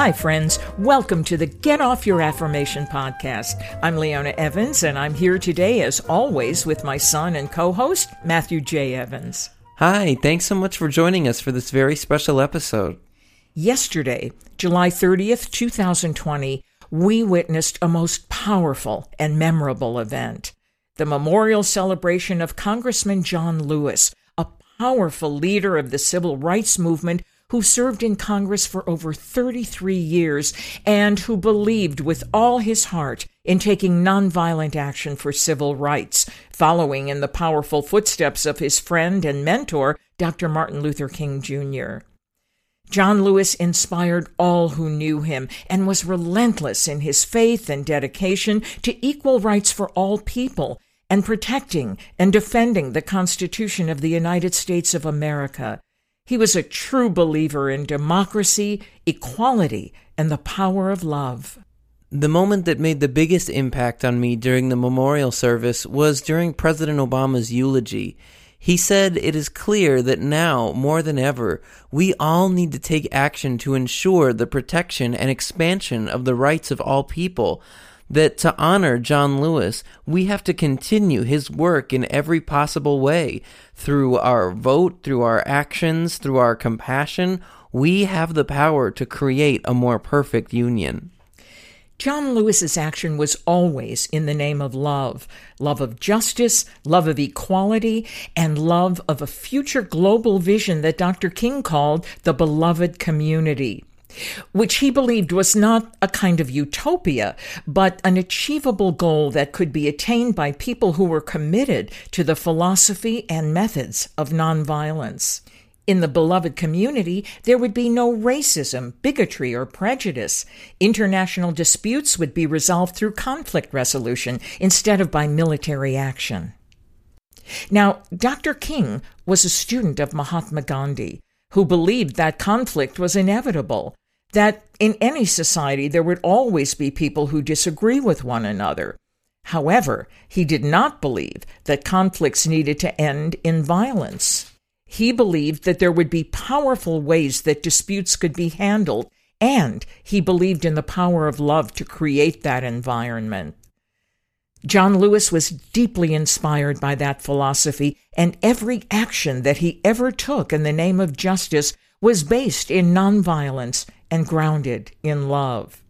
Hi, friends. Welcome to the Get Off Your Affirmation podcast. I'm Leona Evans, and I'm here today, as always, with my son and co host, Matthew J. Evans. Hi, thanks so much for joining us for this very special episode. Yesterday, July 30th, 2020, we witnessed a most powerful and memorable event the memorial celebration of Congressman John Lewis, a powerful leader of the civil rights movement who served in Congress for over 33 years and who believed with all his heart in taking nonviolent action for civil rights, following in the powerful footsteps of his friend and mentor, Dr. Martin Luther King Jr. John Lewis inspired all who knew him and was relentless in his faith and dedication to equal rights for all people and protecting and defending the Constitution of the United States of America. He was a true believer in democracy, equality, and the power of love. The moment that made the biggest impact on me during the memorial service was during President Obama's eulogy. He said it is clear that now, more than ever, we all need to take action to ensure the protection and expansion of the rights of all people that to honor John Lewis, we have to continue his work in every possible way. Through our vote, through our actions, through our compassion, we have the power to create a more perfect union. John Lewis's action was always in the name of love love of justice, love of equality, and love of a future global vision that Dr. King called the beloved community which he believed was not a kind of utopia, but an achievable goal that could be attained by people who were committed to the philosophy and methods of nonviolence. In the beloved community, there would be no racism, bigotry, or prejudice. International disputes would be resolved through conflict resolution instead of by military action. Now, Dr. King was a student of Mahatma Gandhi, who believed that conflict was inevitable that in any society there would always be people who disagree with one another. However, he did not believe that conflicts needed to end in violence. He believed that there would be powerful ways that disputes could be handled, and he believed in the power of love to create that environment. John Lewis was deeply inspired by that philosophy, and every action that he ever took in the name of justice was based in nonviolence and grounded in love.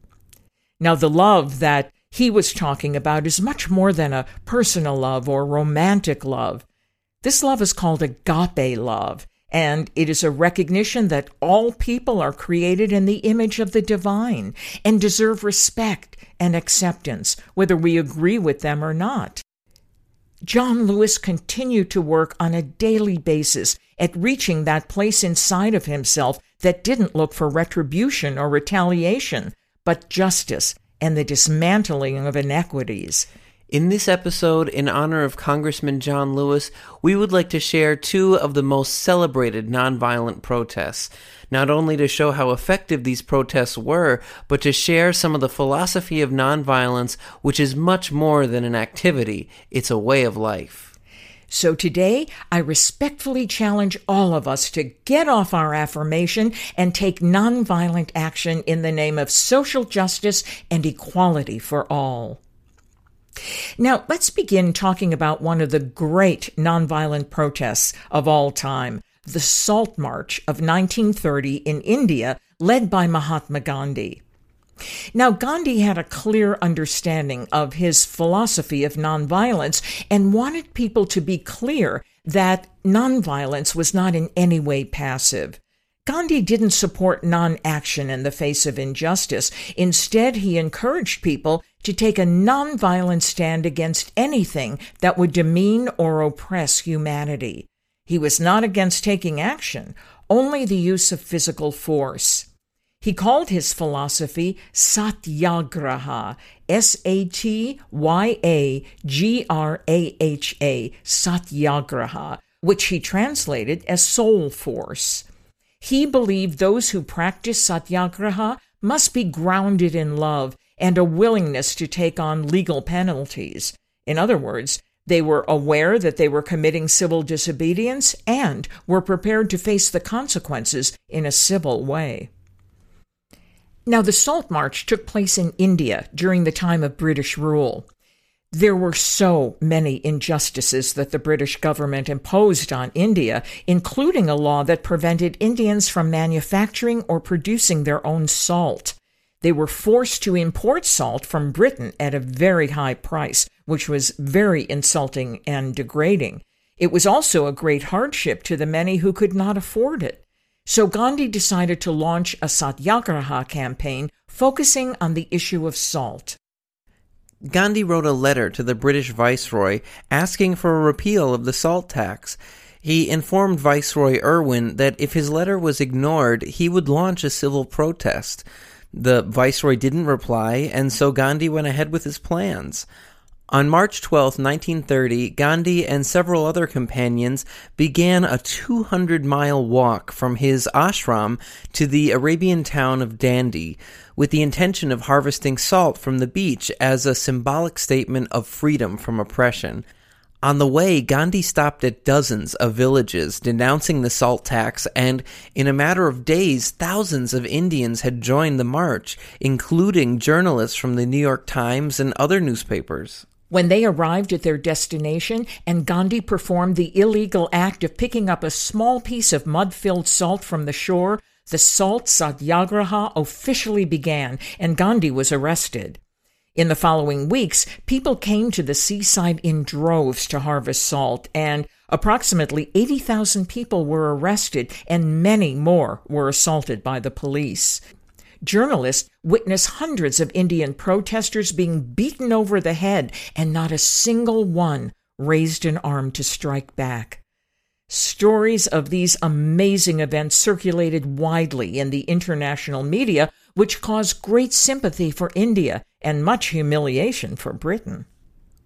Now, the love that he was talking about is much more than a personal love or romantic love. This love is called agape love, and it is a recognition that all people are created in the image of the divine and deserve respect and acceptance, whether we agree with them or not. John Lewis continued to work on a daily basis at reaching that place inside of himself that didn't look for retribution or retaliation, but justice and the dismantling of inequities. In this episode, in honor of Congressman John Lewis, we would like to share two of the most celebrated nonviolent protests, not only to show how effective these protests were, but to share some of the philosophy of nonviolence, which is much more than an activity, it's a way of life. So today, I respectfully challenge all of us to get off our affirmation and take nonviolent action in the name of social justice and equality for all. Now, let's begin talking about one of the great nonviolent protests of all time, the Salt March of 1930 in India, led by Mahatma Gandhi. Now, Gandhi had a clear understanding of his philosophy of nonviolence and wanted people to be clear that nonviolence was not in any way passive. Gandhi didn't support non action in the face of injustice. Instead, he encouraged people to take a non-violent stand against anything that would demean or oppress humanity. He was not against taking action, only the use of physical force. He called his philosophy Satyagraha, S A T Y A G R A H A, Satyagraha, which he translated as soul force. He believed those who practice Satyagraha must be grounded in love and a willingness to take on legal penalties. In other words, they were aware that they were committing civil disobedience and were prepared to face the consequences in a civil way. Now, the Salt March took place in India during the time of British rule. There were so many injustices that the British government imposed on India, including a law that prevented Indians from manufacturing or producing their own salt. They were forced to import salt from Britain at a very high price, which was very insulting and degrading. It was also a great hardship to the many who could not afford it. So Gandhi decided to launch a satyagraha campaign focusing on the issue of salt. Gandhi wrote a letter to the British Viceroy asking for a repeal of the salt tax. He informed Viceroy Irwin that if his letter was ignored, he would launch a civil protest. The Viceroy didn't reply, and so Gandhi went ahead with his plans. On March 12, 1930, Gandhi and several other companions began a 200 mile walk from his ashram to the Arabian town of Dandi with the intention of harvesting salt from the beach as a symbolic statement of freedom from oppression. On the way, Gandhi stopped at dozens of villages denouncing the salt tax, and in a matter of days, thousands of Indians had joined the march, including journalists from the New York Times and other newspapers. When they arrived at their destination and Gandhi performed the illegal act of picking up a small piece of mud filled salt from the shore, the salt satyagraha officially began and Gandhi was arrested. In the following weeks, people came to the seaside in droves to harvest salt, and approximately 80,000 people were arrested, and many more were assaulted by the police. Journalists witnessed hundreds of Indian protesters being beaten over the head, and not a single one raised an arm to strike back. Stories of these amazing events circulated widely in the international media, which caused great sympathy for India and much humiliation for Britain.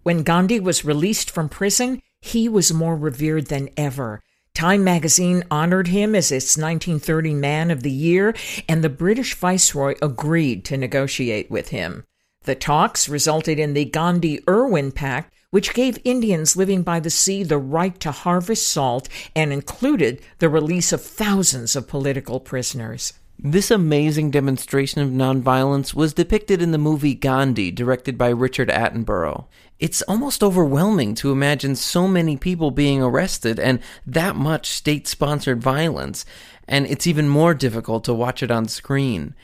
When Gandhi was released from prison, he was more revered than ever. Time magazine honored him as its 1930 Man of the Year, and the British Viceroy agreed to negotiate with him. The talks resulted in the Gandhi Irwin Pact, which gave Indians living by the sea the right to harvest salt and included the release of thousands of political prisoners. This amazing demonstration of nonviolence was depicted in the movie Gandhi, directed by Richard Attenborough. It's almost overwhelming to imagine so many people being arrested and that much state sponsored violence, and it's even more difficult to watch it on screen.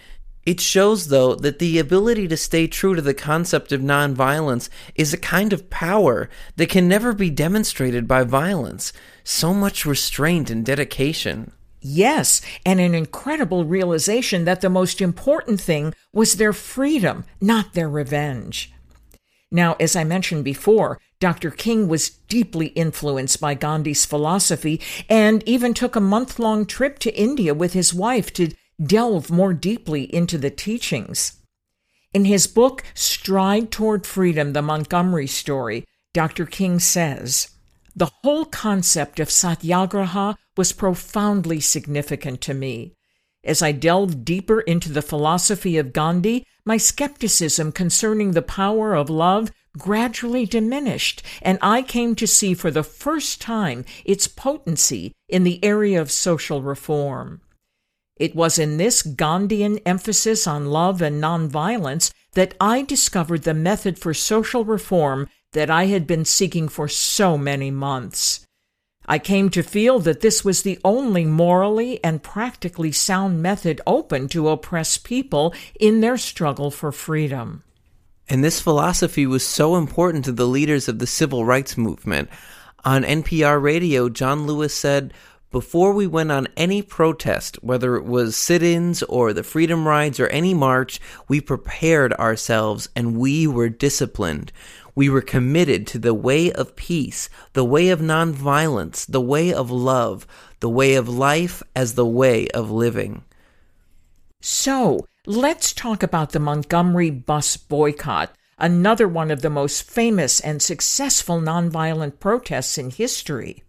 It shows, though, that the ability to stay true to the concept of nonviolence is a kind of power that can never be demonstrated by violence. So much restraint and dedication. Yes, and an incredible realization that the most important thing was their freedom, not their revenge. Now, as I mentioned before, Dr. King was deeply influenced by Gandhi's philosophy and even took a month long trip to India with his wife to delve more deeply into the teachings. In his book, Stride Toward Freedom The Montgomery Story, Dr. King says, The whole concept of satyagraha was profoundly significant to me. As I delved deeper into the philosophy of Gandhi, my skepticism concerning the power of love gradually diminished, and I came to see for the first time its potency in the area of social reform. It was in this Gandhian emphasis on love and nonviolence that I discovered the method for social reform that I had been seeking for so many months. I came to feel that this was the only morally and practically sound method open to oppress people in their struggle for freedom. And this philosophy was so important to the leaders of the civil rights movement. On NPR radio, John Lewis said, before we went on any protest, whether it was sit ins or the freedom rides or any march, we prepared ourselves and we were disciplined. We were committed to the way of peace, the way of nonviolence, the way of love, the way of life as the way of living. So, let's talk about the Montgomery bus boycott, another one of the most famous and successful nonviolent protests in history.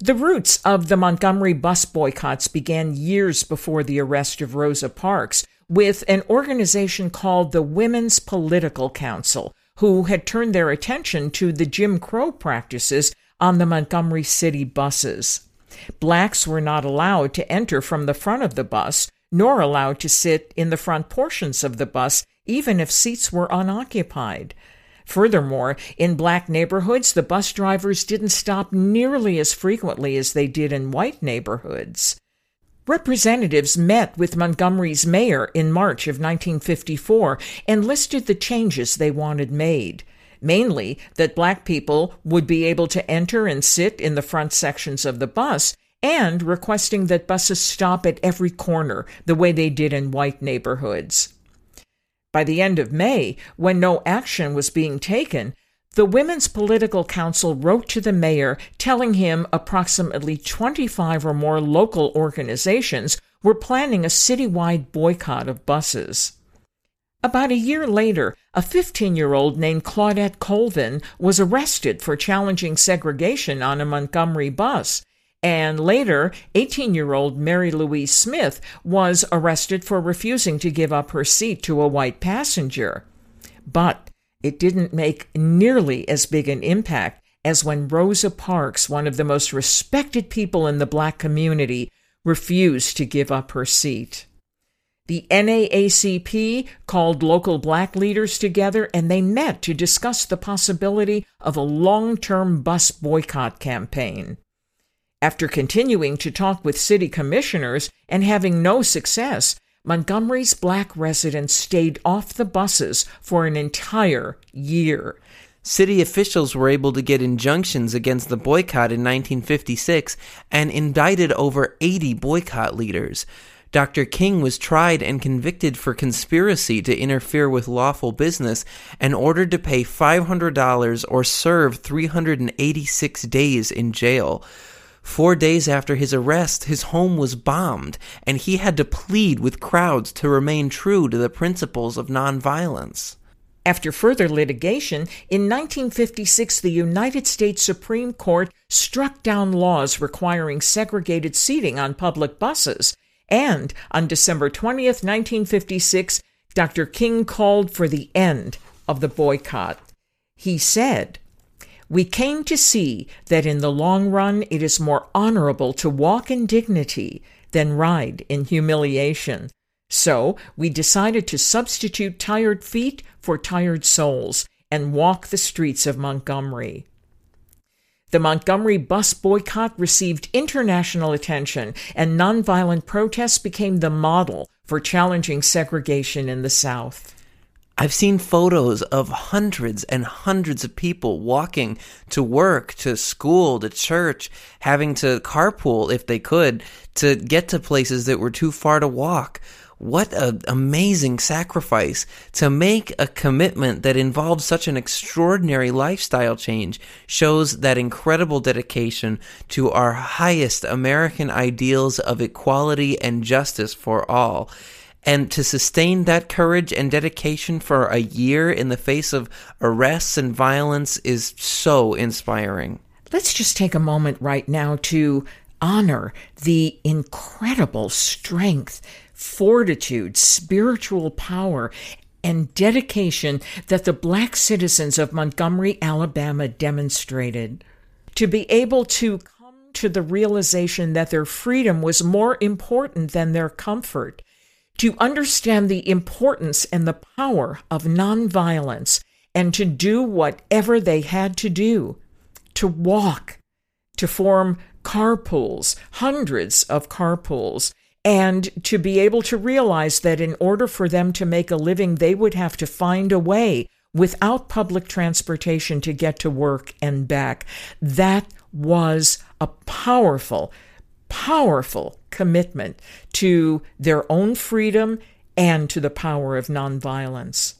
The roots of the Montgomery bus boycotts began years before the arrest of Rosa Parks with an organization called the Women's Political Council, who had turned their attention to the Jim Crow practices on the Montgomery City buses. Blacks were not allowed to enter from the front of the bus, nor allowed to sit in the front portions of the bus, even if seats were unoccupied. Furthermore, in black neighborhoods, the bus drivers didn't stop nearly as frequently as they did in white neighborhoods. Representatives met with Montgomery's mayor in March of 1954 and listed the changes they wanted made. Mainly that black people would be able to enter and sit in the front sections of the bus, and requesting that buses stop at every corner, the way they did in white neighborhoods. By the end of May, when no action was being taken, the Women's Political Council wrote to the mayor telling him approximately 25 or more local organizations were planning a citywide boycott of buses. About a year later, a 15 year old named Claudette Colvin was arrested for challenging segregation on a Montgomery bus. And later, 18 year old Mary Louise Smith was arrested for refusing to give up her seat to a white passenger. But it didn't make nearly as big an impact as when Rosa Parks, one of the most respected people in the black community, refused to give up her seat. The NAACP called local black leaders together and they met to discuss the possibility of a long term bus boycott campaign. After continuing to talk with city commissioners and having no success, Montgomery's black residents stayed off the buses for an entire year. City officials were able to get injunctions against the boycott in 1956 and indicted over 80 boycott leaders. Dr. King was tried and convicted for conspiracy to interfere with lawful business and ordered to pay $500 or serve 386 days in jail. Four days after his arrest, his home was bombed, and he had to plead with crowds to remain true to the principles of nonviolence. After further litigation, in 1956, the United States Supreme Court struck down laws requiring segregated seating on public buses. And on December 20th, 1956, Dr. King called for the end of the boycott. He said, we came to see that in the long run it is more honorable to walk in dignity than ride in humiliation. So we decided to substitute tired feet for tired souls and walk the streets of Montgomery. The Montgomery bus boycott received international attention, and nonviolent protests became the model for challenging segregation in the South. I've seen photos of hundreds and hundreds of people walking to work, to school, to church, having to carpool if they could to get to places that were too far to walk. What an amazing sacrifice to make a commitment that involves such an extraordinary lifestyle change shows that incredible dedication to our highest American ideals of equality and justice for all. And to sustain that courage and dedication for a year in the face of arrests and violence is so inspiring. Let's just take a moment right now to honor the incredible strength, fortitude, spiritual power, and dedication that the black citizens of Montgomery, Alabama demonstrated. To be able to come to the realization that their freedom was more important than their comfort to understand the importance and the power of nonviolence and to do whatever they had to do to walk, to form carpools, hundreds of carpools, and to be able to realize that in order for them to make a living, they would have to find a way without public transportation to get to work and back. That was a powerful powerful commitment to their own freedom and to the power of nonviolence.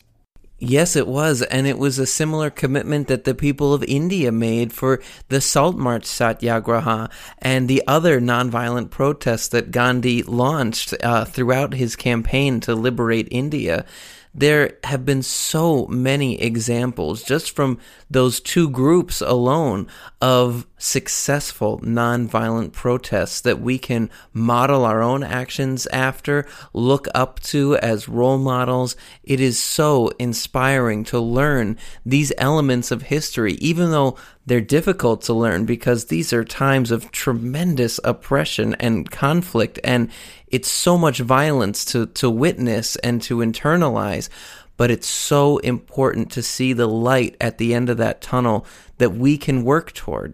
Yes, it was. And it was a similar commitment that the people of India made for the Salt March Satyagraha and the other nonviolent protests that Gandhi launched uh, throughout his campaign to liberate India. There have been so many examples just from those two groups alone of successful nonviolent protests that we can model our own actions after, look up to as role models. It is so inspiring to learn these elements of history, even though they're difficult to learn because these are times of tremendous oppression and conflict and it's so much violence to, to witness and to internalize, but it's so important to see the light at the end of that tunnel that we can work toward.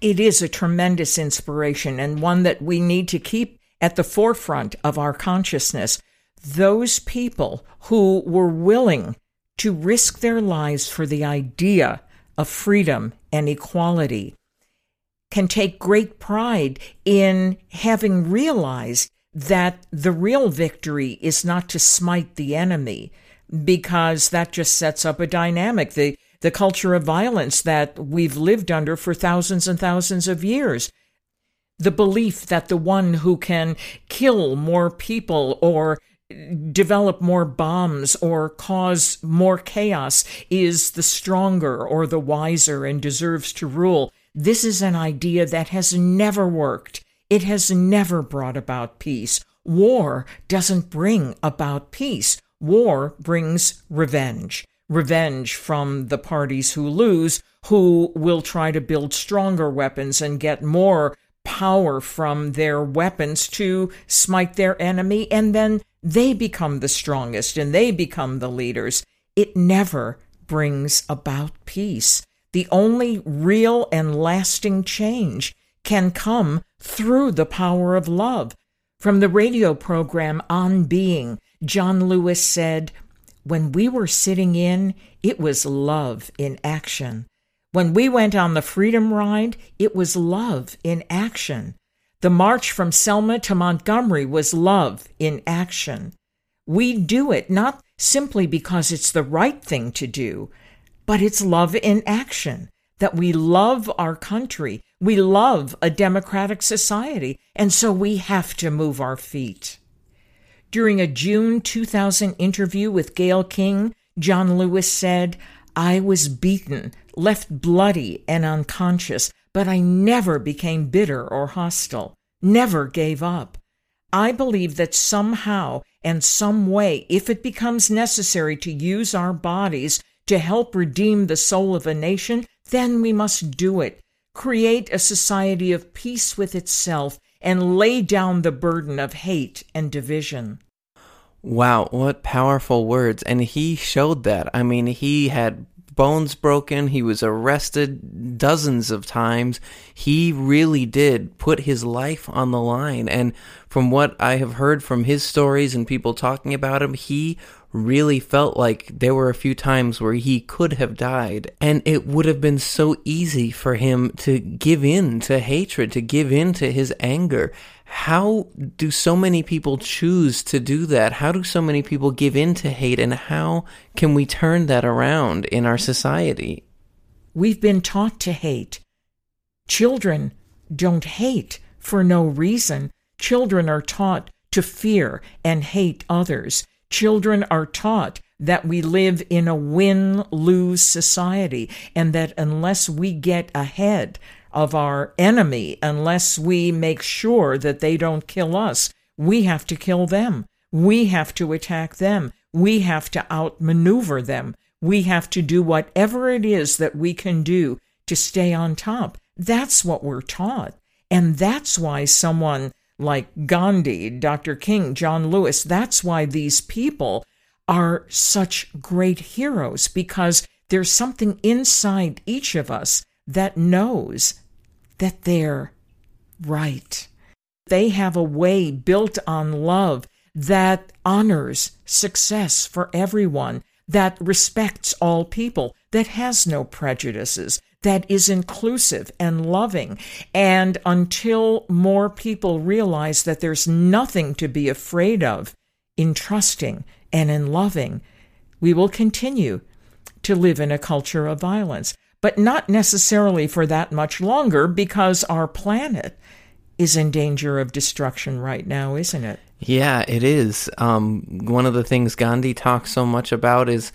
It is a tremendous inspiration and one that we need to keep at the forefront of our consciousness. Those people who were willing to risk their lives for the idea of freedom and equality can take great pride in having realized that the real victory is not to smite the enemy, because that just sets up a dynamic, the, the culture of violence that we've lived under for thousands and thousands of years. The belief that the one who can kill more people or develop more bombs or cause more chaos is the stronger or the wiser and deserves to rule this is an idea that has never worked. It has never brought about peace. War doesn't bring about peace. War brings revenge. Revenge from the parties who lose, who will try to build stronger weapons and get more power from their weapons to smite their enemy, and then they become the strongest and they become the leaders. It never brings about peace. The only real and lasting change can come through the power of love. From the radio program On Being, John Lewis said, When we were sitting in, it was love in action. When we went on the Freedom Ride, it was love in action. The march from Selma to Montgomery was love in action. We do it not simply because it's the right thing to do, but it's love in action that we love our country. We love a democratic society. And so we have to move our feet. During a June 2000 interview with Gayle King, John Lewis said, I was beaten, left bloody and unconscious, but I never became bitter or hostile, never gave up. I believe that somehow and some way, if it becomes necessary to use our bodies to help redeem the soul of a nation, then we must do it. Create a society of peace with itself and lay down the burden of hate and division. Wow, what powerful words. And he showed that. I mean, he had bones broken. He was arrested dozens of times. He really did put his life on the line. And from what I have heard from his stories and people talking about him, he really felt like there were a few times where he could have died. And it would have been so easy for him to give in to hatred, to give in to his anger. How do so many people choose to do that? How do so many people give in to hate? And how can we turn that around in our society? We've been taught to hate. Children don't hate for no reason. Children are taught to fear and hate others. Children are taught that we live in a win lose society and that unless we get ahead of our enemy, unless we make sure that they don't kill us, we have to kill them. We have to attack them. We have to outmaneuver them. We have to do whatever it is that we can do to stay on top. That's what we're taught. And that's why someone like Gandhi, Dr. King, John Lewis. That's why these people are such great heroes because there's something inside each of us that knows that they're right. They have a way built on love that honors success for everyone, that respects all people, that has no prejudices, that is inclusive and loving. And until more people realize that there's nothing to be afraid of in trusting and in loving, we will continue to live in a culture of violence, but not necessarily for that much longer because our planet is in danger of destruction right now, isn't it? Yeah, it is. Um, one of the things Gandhi talks so much about is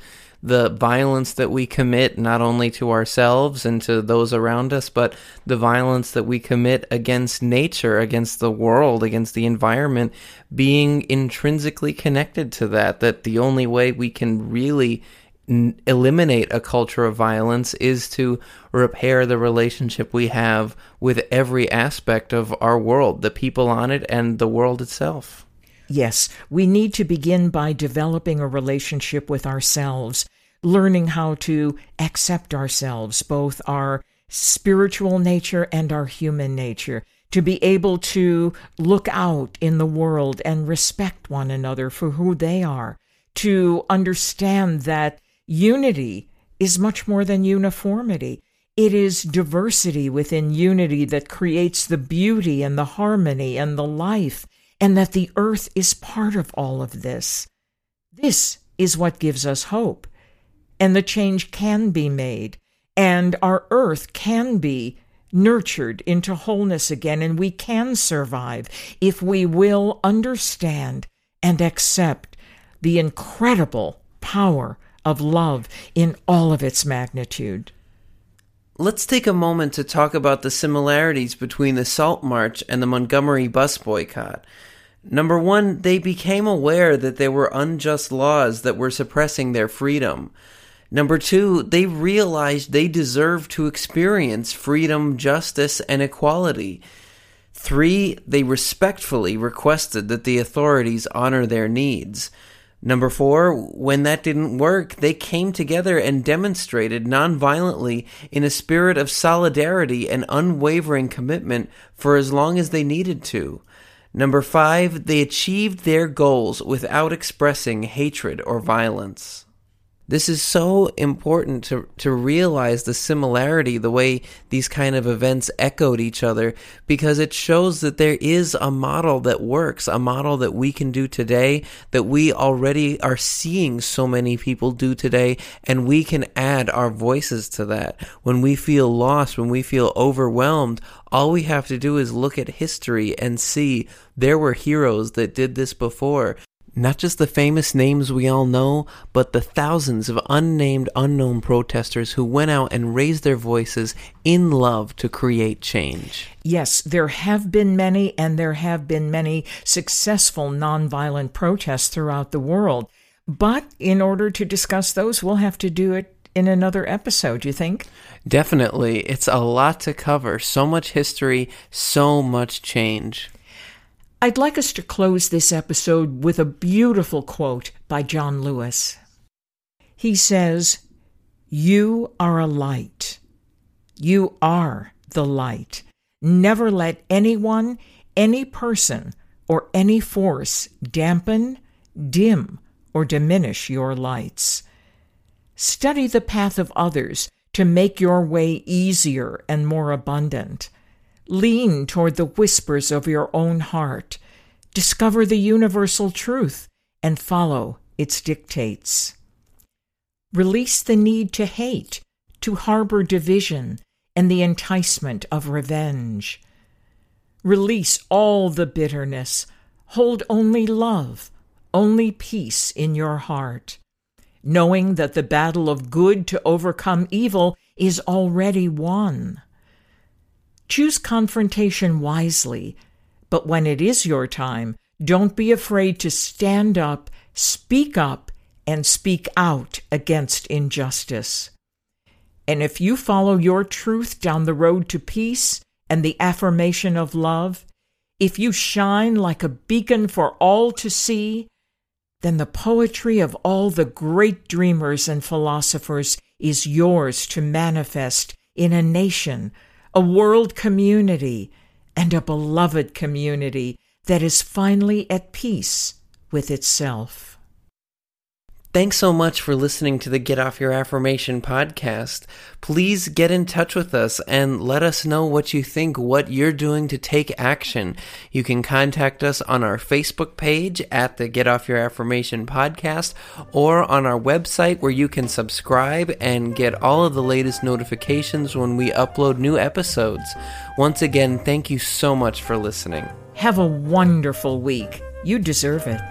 the violence that we commit not only to ourselves and to those around us, but the violence that we commit against nature, against the world, against the environment, being intrinsically connected to that. That the only way we can really eliminate a culture of violence is to repair the relationship we have with every aspect of our world, the people on it, and the world itself. Yes, we need to begin by developing a relationship with ourselves, learning how to accept ourselves, both our spiritual nature and our human nature, to be able to look out in the world and respect one another for who they are, to understand that unity is much more than uniformity. It is diversity within unity that creates the beauty and the harmony and the life, and that the earth is part of all of this. This is what gives us hope. And the change can be made, and our earth can be nurtured into wholeness again, and we can survive if we will understand and accept the incredible power of love in all of its magnitude. Let's take a moment to talk about the similarities between the Salt March and the Montgomery bus boycott. Number one, they became aware that there were unjust laws that were suppressing their freedom. Number two, they realized they deserved to experience freedom, justice, and equality. Three, they respectfully requested that the authorities honor their needs. Number four, when that didn't work, they came together and demonstrated nonviolently in a spirit of solidarity and unwavering commitment for as long as they needed to. Number five, they achieved their goals without expressing hatred or violence. This is so important to, to realize the similarity, the way these kind of events echoed each other, because it shows that there is a model that works, a model that we can do today, that we already are seeing so many people do today, and we can add our voices to that. When we feel lost, when we feel overwhelmed, all we have to do is look at history and see there were heroes that did this before. Not just the famous names we all know, but the thousands of unnamed, unknown protesters who went out and raised their voices in love to create change. Yes, there have been many, and there have been many successful nonviolent protests throughout the world. But in order to discuss those, we'll have to do it in another episode, you think? Definitely. It's a lot to cover. So much history, so much change. I'd like us to close this episode with a beautiful quote by John Lewis. He says, You are a light. You are the light. Never let anyone, any person, or any force dampen, dim, or diminish your lights. Study the path of others to make your way easier and more abundant. Lean toward the whispers of your own heart. Discover the universal truth and follow its dictates. Release the need to hate, to harbor division, and the enticement of revenge. Release all the bitterness. Hold only love, only peace in your heart, knowing that the battle of good to overcome evil is already won. Choose confrontation wisely, but when it is your time, don't be afraid to stand up, speak up, and speak out against injustice. And if you follow your truth down the road to peace and the affirmation of love, if you shine like a beacon for all to see, then the poetry of all the great dreamers and philosophers is yours to manifest in a nation a world community, and a beloved community that is finally at peace with itself. Thanks so much for listening to the Get Off Your Affirmation podcast. Please get in touch with us and let us know what you think, what you're doing to take action. You can contact us on our Facebook page at the Get Off Your Affirmation podcast or on our website where you can subscribe and get all of the latest notifications when we upload new episodes. Once again, thank you so much for listening. Have a wonderful week. You deserve it.